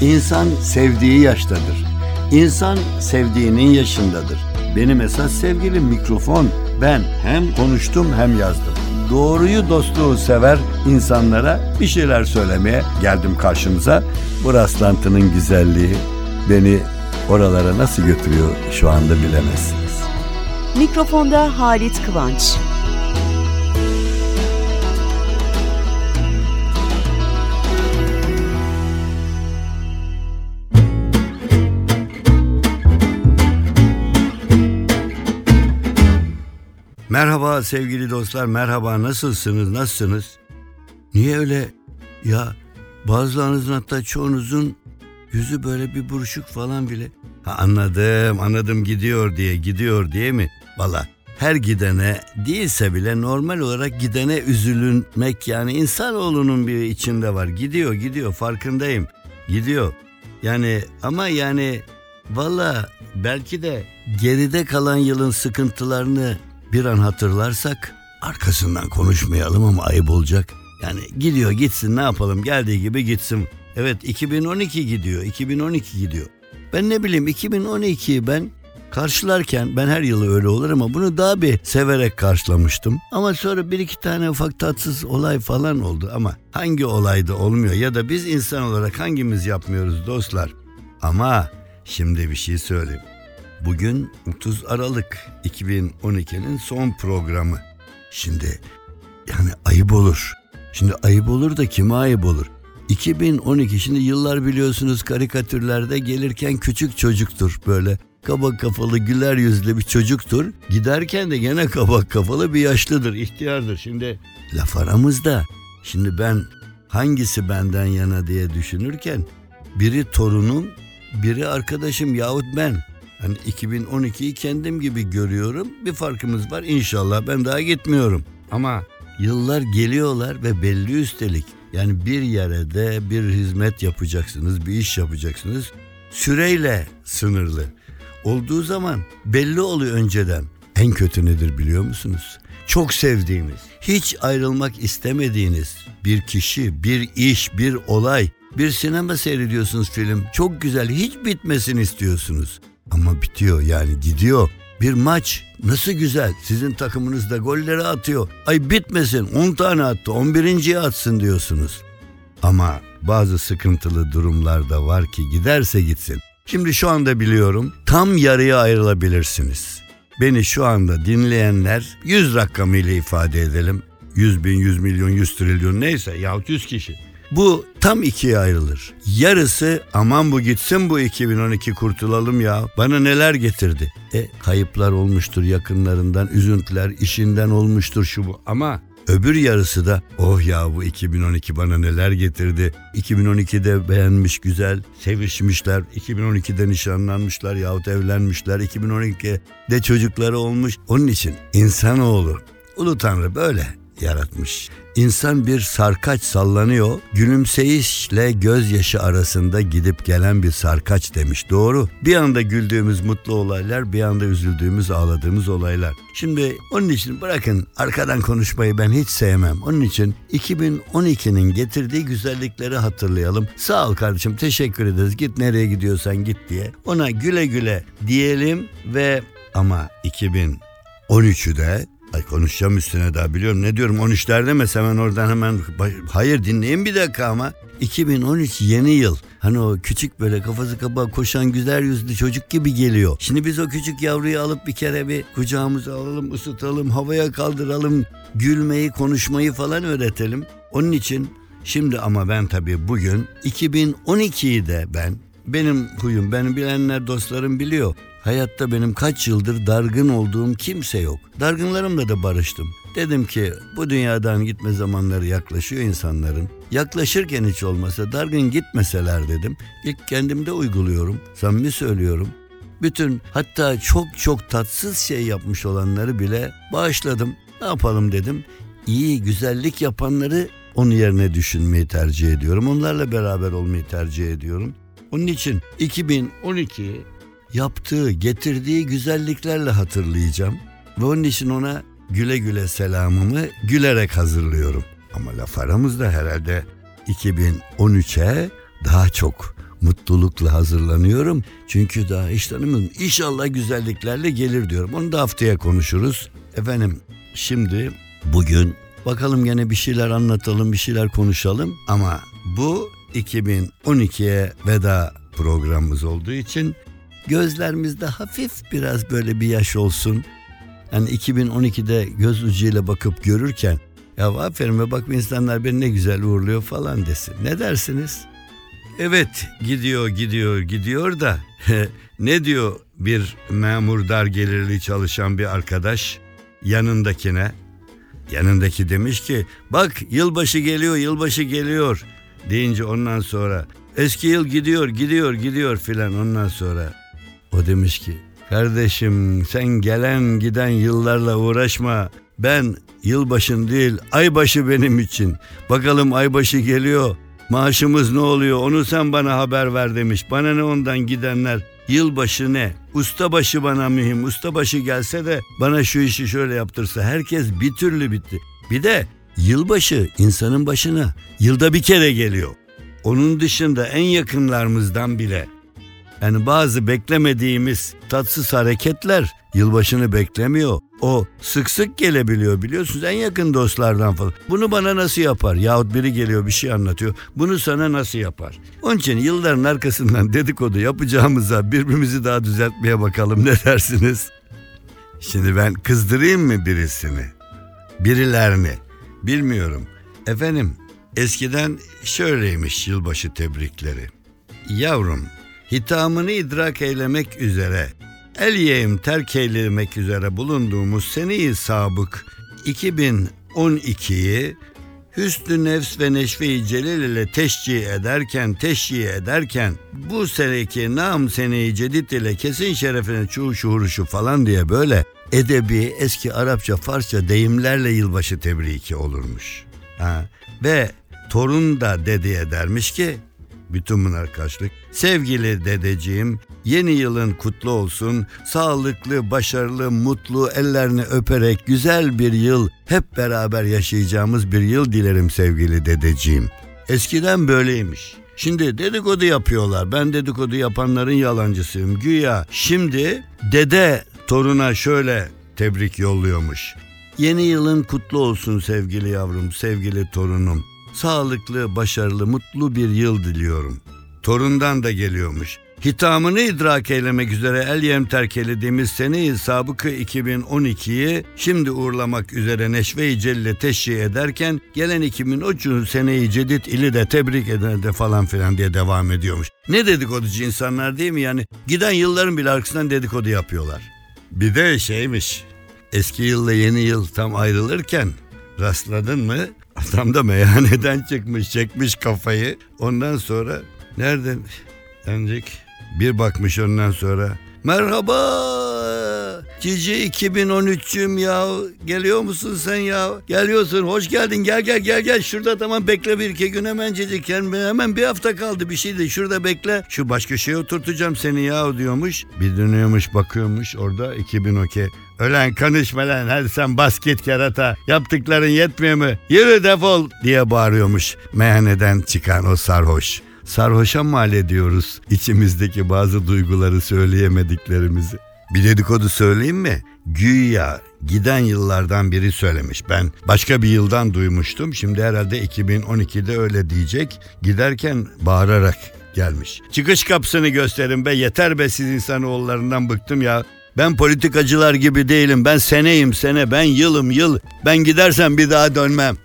İnsan sevdiği yaştadır. İnsan sevdiğinin yaşındadır. Benim esas sevgilim mikrofon. Ben hem konuştum hem yazdım. Doğruyu dostluğu sever insanlara bir şeyler söylemeye geldim karşınıza. Bu rastlantının güzelliği beni oralara nasıl götürüyor şu anda bilemezsiniz. Mikrofonda Halit Kıvanç. Merhaba sevgili dostlar, merhaba nasılsınız, nasılsınız? Niye öyle ya bazılarınızın hatta çoğunuzun yüzü böyle bir buruşuk falan bile. Ha anladım, anladım gidiyor diye, gidiyor diye mi? Valla her gidene değilse bile normal olarak gidene üzülmek yani insanoğlunun bir içinde var. Gidiyor, gidiyor farkındayım. Gidiyor. Yani ama yani valla belki de geride kalan yılın sıkıntılarını bir an hatırlarsak arkasından konuşmayalım ama ayıp olacak. Yani gidiyor gitsin ne yapalım geldiği gibi gitsin. Evet 2012 gidiyor 2012 gidiyor. Ben ne bileyim 2012'yi ben karşılarken ben her yıl öyle olur ama bunu daha bir severek karşılamıştım. Ama sonra bir iki tane ufak tatsız olay falan oldu ama hangi olayda olmuyor ya da biz insan olarak hangimiz yapmıyoruz dostlar. Ama şimdi bir şey söyleyeyim. Bugün 30 Aralık 2012'nin son programı. Şimdi yani ayıp olur. Şimdi ayıp olur da kime ayıp olur? 2012 şimdi yıllar biliyorsunuz karikatürlerde gelirken küçük çocuktur böyle kabak kafalı güler yüzlü bir çocuktur. Giderken de gene kabak kafalı bir yaşlıdır, ihtiyardır. Şimdi laf aramızda. Şimdi ben hangisi benden yana diye düşünürken biri torunum, biri arkadaşım yahut ben. Hani 2012'yi kendim gibi görüyorum. Bir farkımız var inşallah ben daha gitmiyorum. Ama yıllar geliyorlar ve belli üstelik. Yani bir yere de bir hizmet yapacaksınız, bir iş yapacaksınız. Süreyle sınırlı. Olduğu zaman belli oluyor önceden. En kötü nedir biliyor musunuz? Çok sevdiğiniz, hiç ayrılmak istemediğiniz bir kişi, bir iş, bir olay, bir sinema seyrediyorsunuz film. Çok güzel, hiç bitmesin istiyorsunuz. Ama bitiyor yani gidiyor. Bir maç nasıl güzel. Sizin takımınız da golleri atıyor. Ay bitmesin 10 tane attı 11.yi atsın diyorsunuz. Ama bazı sıkıntılı durumlar da var ki giderse gitsin. Şimdi şu anda biliyorum tam yarıya ayrılabilirsiniz. Beni şu anda dinleyenler 100 rakamıyla ifade edelim. 100 bin, 100 milyon, 100 trilyon neyse yahut 100 kişi. Bu tam ikiye ayrılır. Yarısı aman bu gitsin bu 2012 kurtulalım ya. Bana neler getirdi. E kayıplar olmuştur yakınlarından, üzüntüler işinden olmuştur şu bu. Ama öbür yarısı da oh ya bu 2012 bana neler getirdi. 2012'de beğenmiş güzel, sevişmişler. 2012'de nişanlanmışlar yahut evlenmişler. 2012'de çocukları olmuş. Onun için insanoğlu Ulu Tanrı böyle yaratmış. İnsan bir sarkaç sallanıyor, gülümseyişle gözyaşı arasında gidip gelen bir sarkaç demiş. Doğru. Bir anda güldüğümüz mutlu olaylar, bir anda üzüldüğümüz, ağladığımız olaylar. Şimdi onun için bırakın arkadan konuşmayı ben hiç sevmem. Onun için 2012'nin getirdiği güzellikleri hatırlayalım. Sağ ol kardeşim, teşekkür ederiz. Git nereye gidiyorsan git diye. Ona güle güle diyelim ve ama 2013'ü de Ay konuşacağım üstüne daha biliyorum. Ne diyorum 13'ler demese hemen oradan hemen hayır dinleyin bir dakika ama 2013 yeni yıl. Hani o küçük böyle kafası kapağı koşan güzel yüzlü çocuk gibi geliyor. Şimdi biz o küçük yavruyu alıp bir kere bir kucağımıza alalım, ısıtalım, havaya kaldıralım, gülmeyi, konuşmayı falan öğretelim. Onun için şimdi ama ben tabii bugün 2012'yi de ben benim huyum, benim bilenler dostlarım biliyor. Hayatta benim kaç yıldır dargın olduğum kimse yok. Dargınlarımla da barıştım. Dedim ki bu dünyadan gitme zamanları yaklaşıyor insanların. Yaklaşırken hiç olmasa dargın gitmeseler dedim. İlk kendimde uyguluyorum. Samimi söylüyorum. Bütün hatta çok çok tatsız şey yapmış olanları bile bağışladım. Ne yapalım dedim. İyi güzellik yapanları onun yerine düşünmeyi tercih ediyorum. Onlarla beraber olmayı tercih ediyorum. Onun için 2012 yaptığı, getirdiği güzelliklerle hatırlayacağım. Ve onun için ona güle güle selamımı gülerek hazırlıyorum. Ama laf aramızda herhalde 2013'e daha çok mutlulukla hazırlanıyorum. Çünkü daha iş tanımım inşallah güzelliklerle gelir diyorum. Onu da haftaya konuşuruz. Efendim şimdi bugün bakalım gene bir şeyler anlatalım, bir şeyler konuşalım. Ama bu 2012'ye veda programımız olduğu için gözlerimizde hafif biraz böyle bir yaş olsun. Yani 2012'de göz ucuyla bakıp görürken ya aferin ve bak insanlar beni ne güzel uğurluyor falan desin. Ne dersiniz? Evet gidiyor gidiyor gidiyor da ne diyor bir memur dar gelirli çalışan bir arkadaş yanındakine? Yanındaki demiş ki bak yılbaşı geliyor yılbaşı geliyor deyince ondan sonra eski yıl gidiyor gidiyor gidiyor filan ondan sonra o demiş ki kardeşim sen gelen giden yıllarla uğraşma. Ben yılbaşın değil aybaşı benim için. Bakalım aybaşı geliyor maaşımız ne oluyor onu sen bana haber ver demiş. Bana ne ondan gidenler? Yılbaşı ne? Ustabaşı bana mühim. Ustabaşı gelse de bana şu işi şöyle yaptırsa. Herkes bir türlü bitti. Bir de yılbaşı insanın başına yılda bir kere geliyor. Onun dışında en yakınlarımızdan bile yani bazı beklemediğimiz tatsız hareketler yılbaşını beklemiyor. O sık sık gelebiliyor biliyorsunuz en yakın dostlardan falan. Bunu bana nasıl yapar? Yahut biri geliyor bir şey anlatıyor. Bunu sana nasıl yapar? Onun için yılların arkasından dedikodu yapacağımıza birbirimizi daha düzeltmeye bakalım ne dersiniz? Şimdi ben kızdırayım mı birisini? Birilerini. Bilmiyorum. Efendim eskiden şöyleymiş yılbaşı tebrikleri. Yavrum hitamını idrak eylemek üzere el yeğim terk eylemek üzere bulunduğumuz seneyi sabık 2012'yi hüsnü nefs ve neşve-i celil ile teşcih ederken, teşcih ederken bu seneki nam seneyi cedid ile kesin şerefine çuğ şuhuruşu falan diye böyle edebi eski Arapça, Farsça deyimlerle yılbaşı tebriki olurmuş. Ha. Ve torun da dedeye dermiş ki bütün bunlar karşılık. Sevgili dedeciğim, yeni yılın kutlu olsun. Sağlıklı, başarılı, mutlu, ellerini öperek güzel bir yıl, hep beraber yaşayacağımız bir yıl dilerim sevgili dedeciğim. Eskiden böyleymiş. Şimdi dedikodu yapıyorlar. Ben dedikodu yapanların yalancısıyım. Güya şimdi dede toruna şöyle tebrik yolluyormuş. Yeni yılın kutlu olsun sevgili yavrum, sevgili torunum. Sağlıklı, başarılı, mutlu bir yıl diliyorum. Torundan da geliyormuş. Hitamını idrak eylemek üzere el yem terk eylediğimiz seneyi sabıkı 2012'yi şimdi uğurlamak üzere neşve-i celile teşhir ederken gelen 2013 seneyi cedid ili de tebrik eder de falan filan diye devam ediyormuş. Ne dedikoducu insanlar değil mi yani? Giden yılların bile arkasından dedikodu yapıyorlar. Bir de şeymiş eski yılla yeni yıl tam ayrılırken rastladın mı? Adam da meyhaneden çıkmış çekmiş kafayı. Ondan sonra nereden denecek? Bir bakmış ondan sonra. Merhaba. Cici 2013'cüm ya. Geliyor musun sen ya? Geliyorsun. Hoş geldin. Gel gel gel gel. Şurada tamam bekle bir iki gün hemen Cici. Hemen bir hafta kaldı bir şey de. Şurada bekle. Şu başka şeye oturtacağım seni ya diyormuş. Bir dönüyormuş bakıyormuş orada 2000 okey. Ölen konuşma lan hadi sen basket kerata yaptıkların yetmiyor mu? Yürü defol diye bağırıyormuş meyhaneden çıkan o sarhoş. Sarhoşa mal ediyoruz içimizdeki bazı duyguları söyleyemediklerimizi. Bir dedikodu söyleyeyim mi? Güya giden yıllardan biri söylemiş. Ben başka bir yıldan duymuştum. Şimdi herhalde 2012'de öyle diyecek. Giderken bağırarak gelmiş. Çıkış kapısını gösterin be yeter be siz insanoğullarından bıktım ya. Ben politikacılar gibi değilim. Ben seneyim sene. Ben yılım yıl. Ben gidersem bir daha dönmem.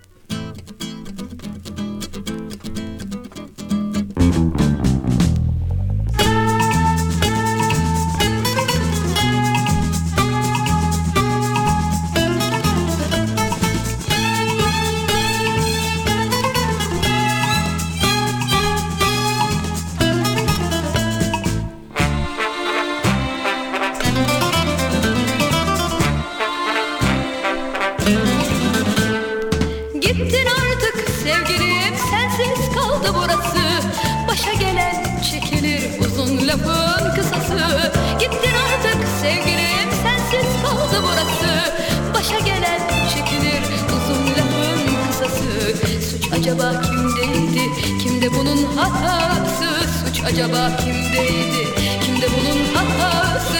Acaba kimdeydi? Kimde bunun hatası? Suç acaba kimdeydi? Kimde bunun hatası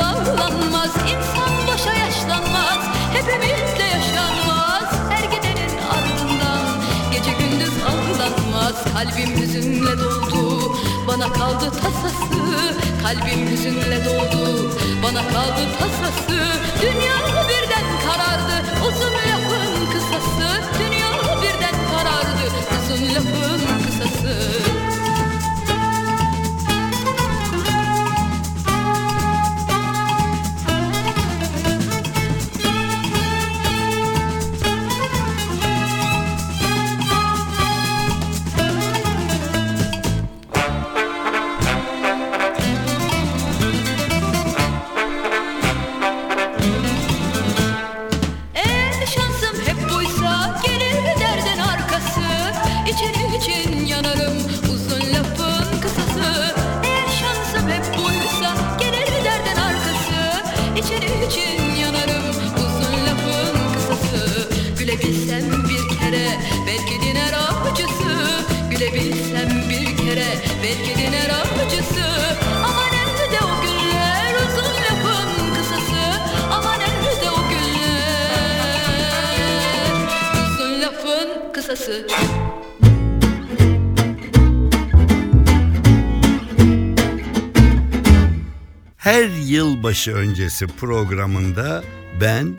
gündüz ağlanmaz. İnsan boşa yaşlanmaz, hep ümitle yaşanmaz. Her gidenin ardından gece gündüz ağlanmaz. Kalbim hüzünle doldu, bana kaldı tasası. Kalbim hüzünle doldu, bana kaldı tasası. Dünya birden karardı, uzun lafın kısası. Dünya birden karardı, uzun lafın kısası. Diner acısı Ama nerede o günler uzun lafın kısası Ama nerede o günler Uzun lafın kısası. Her yılbaşı öncesi programında ben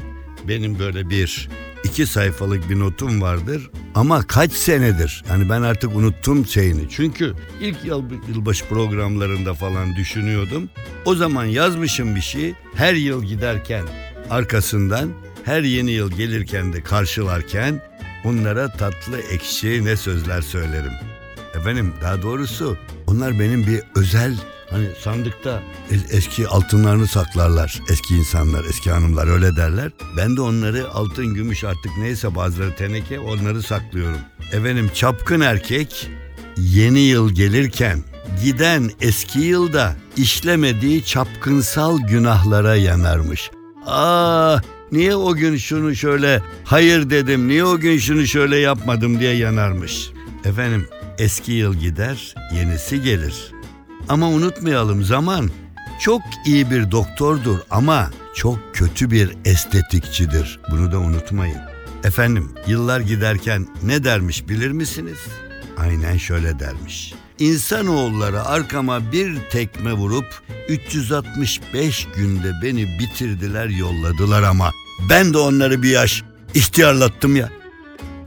benim böyle bir iki sayfalık bir notum vardır ama kaç senedir? Yani ben artık unuttum şeyini. Çünkü ilk yıl, yılbaşı programlarında falan düşünüyordum. O zaman yazmışım bir şey her yıl giderken arkasından her yeni yıl gelirken de karşılarken onlara tatlı ekşi ne sözler söylerim Efendim daha doğrusu onlar benim bir özel hani sandıkta es- eski altınlarını saklarlar. Eski insanlar, eski hanımlar öyle derler. Ben de onları altın, gümüş artık neyse bazıları teneke onları saklıyorum. Efendim çapkın erkek yeni yıl gelirken giden eski yılda işlemediği çapkınsal günahlara yanarmış. Ah niye o gün şunu şöyle hayır dedim niye o gün şunu şöyle yapmadım diye yanarmış. Efendim eski yıl gider yenisi gelir. Ama unutmayalım zaman çok iyi bir doktordur ama çok kötü bir estetikçidir. Bunu da unutmayın. Efendim yıllar giderken ne dermiş bilir misiniz? Aynen şöyle dermiş. İnsanoğulları arkama bir tekme vurup 365 günde beni bitirdiler yolladılar ama ben de onları bir yaş ihtiyarlattım ya.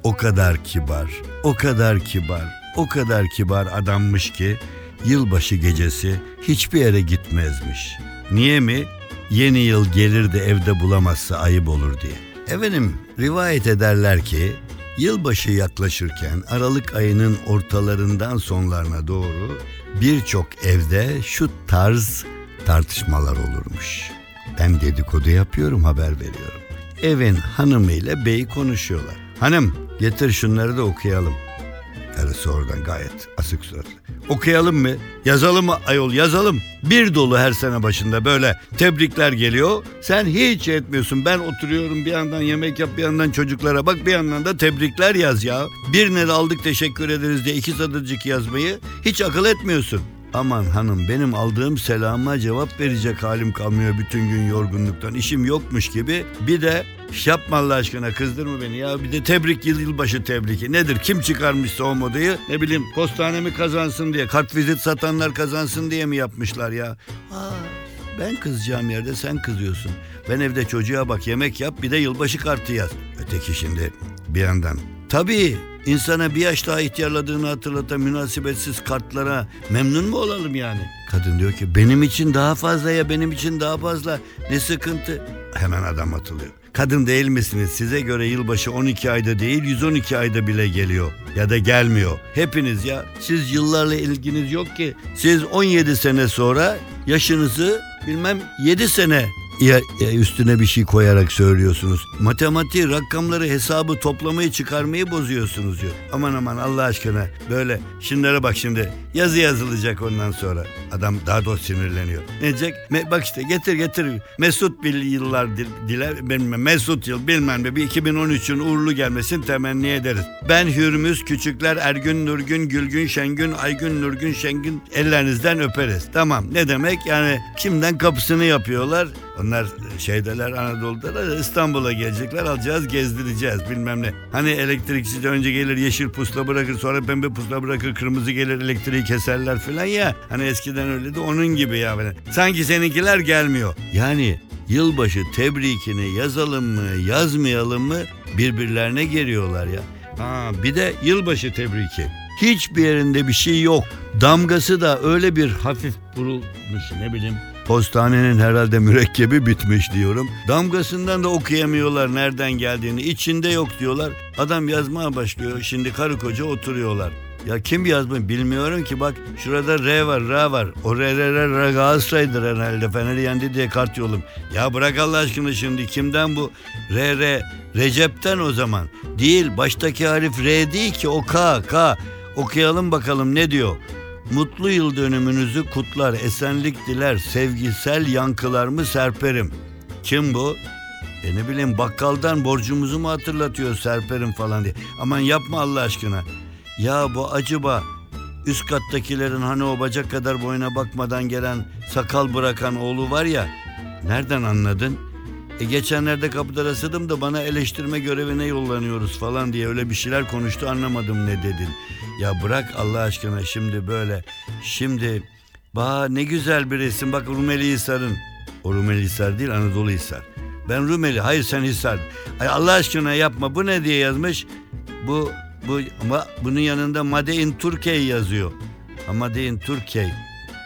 O kadar kibar, o kadar kibar, o kadar kibar adammış ki yılbaşı gecesi hiçbir yere gitmezmiş. Niye mi? Yeni yıl gelir de evde bulamazsa ayıp olur diye. Efendim rivayet ederler ki yılbaşı yaklaşırken Aralık ayının ortalarından sonlarına doğru birçok evde şu tarz tartışmalar olurmuş. Ben dedikodu yapıyorum haber veriyorum. Evin hanımıyla bey konuşuyorlar. Hanım getir şunları da okuyalım. Karısı oradan gayet asık suratlı. Okuyalım mı? Yazalım mı? Ayol yazalım. Bir dolu her sene başında böyle tebrikler geliyor. Sen hiç etmiyorsun. Ben oturuyorum bir yandan yemek yap bir yandan çocuklara bak bir yandan da tebrikler yaz ya. Birine de aldık teşekkür ederiz diye iki satırcık yazmayı hiç akıl etmiyorsun. Aman hanım benim aldığım selama cevap verecek halim kalmıyor bütün gün yorgunluktan. işim yokmuş gibi bir de yapma Allah aşkına kızdırma beni ya. Bir de tebrik yıl yılbaşı tebriki. Nedir? Kim çıkarmışsa o modayı? Ne bileyim postane mi kazansın diye, kartvizit satanlar kazansın diye mi yapmışlar ya? Aa, ben kızacağım yerde sen kızıyorsun. Ben evde çocuğa bak yemek yap bir de yılbaşı kartı yaz. Öteki şimdi bir yandan. Tabii insana bir yaş daha ihtiyarladığını hatırlatan münasebetsiz kartlara memnun mu olalım yani? Kadın diyor ki benim için daha fazla ya benim için daha fazla ne sıkıntı? Hemen adam atılıyor. Kadın değil misiniz? Size göre yılbaşı 12 ayda değil 112 ayda bile geliyor ya da gelmiyor. Hepiniz ya siz yıllarla ilginiz yok ki. Siz 17 sene sonra yaşınızı bilmem 7 sene ya, ya üstüne bir şey koyarak söylüyorsunuz. Matematiği, rakamları, hesabı, toplamayı, çıkarmayı bozuyorsunuz diyor. Aman aman Allah aşkına böyle şimdilere bak şimdi yazı yazılacak ondan sonra. Adam daha da sinirleniyor. Ne diyecek? Me- bak işte getir getir. Mesut bir yıllar dil, dile bilmem Mesut yıl bilmem bir 2013'ün uğurlu gelmesin temenni ederiz. Ben Hürmüz Küçükler Ergün Nurgün Gülgün Şengün Aygün Nurgün Şengün ellerinizden öperiz. Tamam ne demek yani kimden kapısını yapıyorlar? Onlar şeydeler Anadolu'da da İstanbul'a gelecekler alacağız gezdireceğiz bilmem ne. Hani elektrikçi de önce gelir yeşil pusla bırakır sonra pembe pusla bırakır kırmızı gelir elektriği keserler filan ya. Hani eskiden öyle de onun gibi ya. böyle. Sanki seninkiler gelmiyor. Yani yılbaşı tebrikini yazalım mı yazmayalım mı birbirlerine geliyorlar ya. Ha, bir de yılbaşı tebriki. Hiçbir yerinde bir şey yok. Damgası da öyle bir hafif vurulmuş ne bileyim. Postanenin herhalde mürekkebi bitmiş diyorum. Damgasından da okuyamıyorlar nereden geldiğini. İçinde yok diyorlar. Adam yazmaya başlıyor. Şimdi karı koca oturuyorlar. Ya kim yazmış bilmiyorum ki bak şurada R var R var. O R R R R Galatasaray'dır herhalde Fener'i yendi diye kart yolum. Ya bırak Allah aşkına şimdi kimden bu R R Recep'ten o zaman. Değil baştaki harf R değil ki o K K. Okuyalım bakalım ne diyor. Mutlu yıl dönümünüzü kutlar, esenlik diler, sevgisel yankılarımı serperim. Kim bu? E ne bileyim bakkaldan borcumuzu mu hatırlatıyor serperim falan diye. Aman yapma Allah aşkına. Ya bu acaba üst kattakilerin hani o bacak kadar boyuna bakmadan gelen sakal bırakan oğlu var ya. Nereden anladın? E geçenlerde kapıda rastladım da bana eleştirme görevine yollanıyoruz falan diye öyle bir şeyler konuştu anlamadım ne dedin. Ya bırak Allah aşkına şimdi böyle. Şimdi ba ne güzel bir resim bak Rumeli Hisar'ın. O Rumeli Hisar değil Anadolu Hisar. Ben Rumeli hayır sen Hisar. Ay Allah aşkına yapma bu ne diye yazmış. Bu bu ama bunun yanında Made in Turkey yazıyor. Made in Turkey.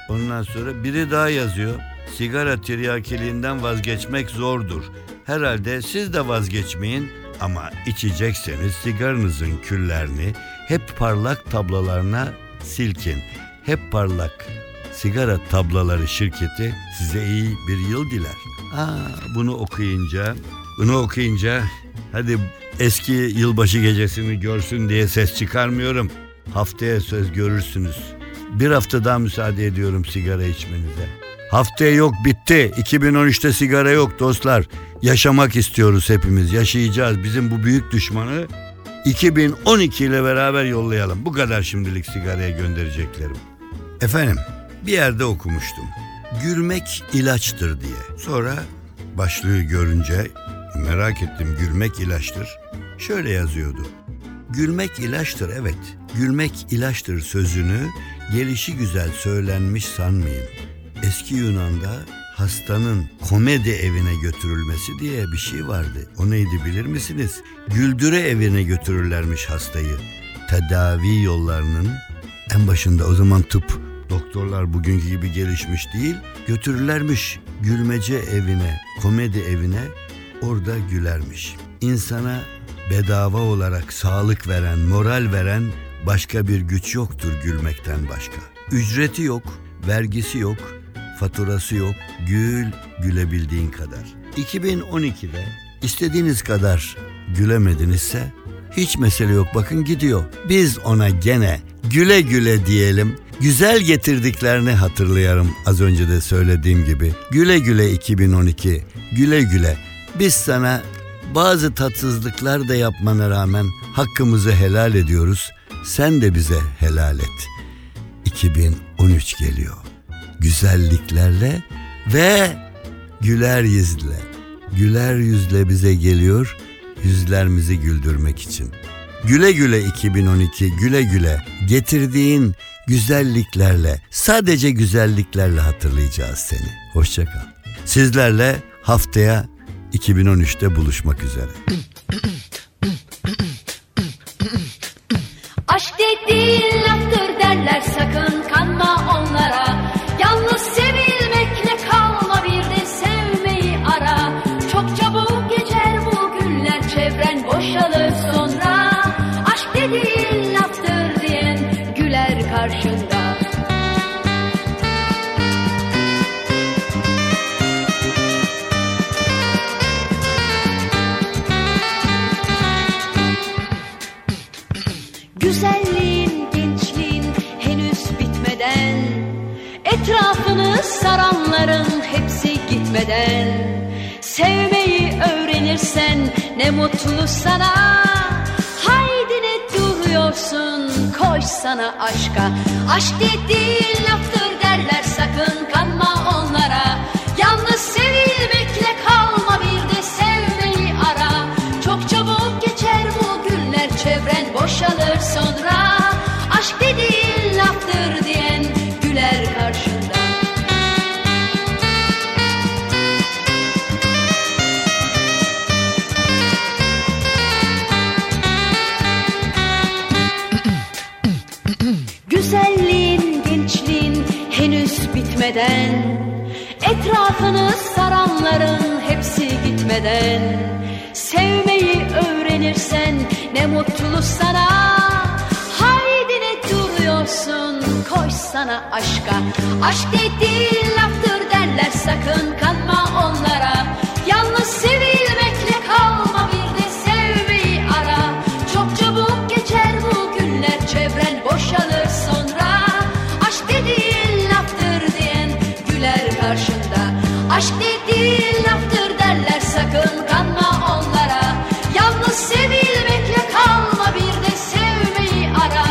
Ondan sonra biri daha yazıyor. Sigara tiryakiliğinden vazgeçmek zordur. Herhalde siz de vazgeçmeyin ama içecekseniz sigaranızın küllerini hep parlak tablolarına silkin. Hep parlak. Sigara tablaları şirketi size iyi bir yıl diler. Aa, bunu okuyunca, bunu okuyunca hadi eski yılbaşı gecesini görsün diye ses çıkarmıyorum. Haftaya söz görürsünüz. Bir hafta daha müsaade ediyorum sigara içmenize. Haftaya yok bitti. 2013'te sigara yok dostlar. Yaşamak istiyoruz hepimiz. Yaşayacağız. Bizim bu büyük düşmanı 2012 ile beraber yollayalım. Bu kadar şimdilik sigaraya göndereceklerim. Efendim bir yerde okumuştum. Gülmek ilaçtır diye. Sonra başlığı görünce merak ettim gülmek ilaçtır. Şöyle yazıyordu. Gülmek ilaçtır evet. Gülmek ilaçtır sözünü gelişi güzel söylenmiş sanmayın. Eski Yunan'da hastanın komedi evine götürülmesi diye bir şey vardı. O neydi bilir misiniz? Güldüre evine götürürlermiş hastayı. Tedavi yollarının en başında o zaman tıp doktorlar bugünkü gibi gelişmiş değil. Götürürlermiş gülmece evine, komedi evine orada gülermiş. İnsana bedava olarak sağlık veren, moral veren başka bir güç yoktur gülmekten başka. Ücreti yok, vergisi yok, faturası yok. Gül gülebildiğin kadar. 2012'de istediğiniz kadar gülemedinizse hiç mesele yok bakın gidiyor. Biz ona gene güle güle diyelim. Güzel getirdiklerini hatırlayarım az önce de söylediğim gibi. Güle güle 2012, güle güle. Biz sana bazı tatsızlıklar da yapmana rağmen hakkımızı helal ediyoruz. Sen de bize helal et. 2013 geliyor. Güzelliklerle ve güler yüzle. Güler yüzle bize geliyor yüzlerimizi güldürmek için. Güle güle 2012 güle güle getirdiğin güzelliklerle sadece güzelliklerle hatırlayacağız seni. Hoşça kal. Sizlerle haftaya 2013'te buluşmak üzere. Aşk dediğin laftır Güzelliğin, gençliğin henüz bitmeden Etrafını saranların hepsi gitmeden. Sevmeyi öğrenirsen ne mutlu sana. Haydi ne duruyorsun koş sana aşka. Aşk dediğin laftır derler sakın henüz bitmeden Etrafını saranların hepsi gitmeden Sevmeyi öğrenirsen ne mutlu sana. Haydi ne duruyorsun koş sana aşka. Aşk dediğin laftır derler sakın kanma onlara Aşk dediğin laftır derler sakın kanma onlara. Yalnız sevilmekle kalma bir de sevmeyi ara.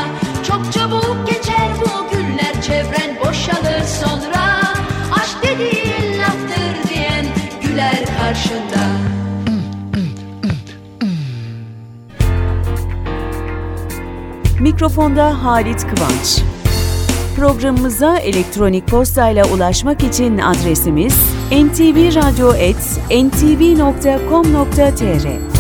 Çok çabuk geçer bu günler çevren boşalır sonra. Aşk dediğin laftır diyen güler karşında. Mikrofonda Halit Kıvanç. Programımıza elektronik postayla ulaşmak için adresimiz ntvradio.com.tr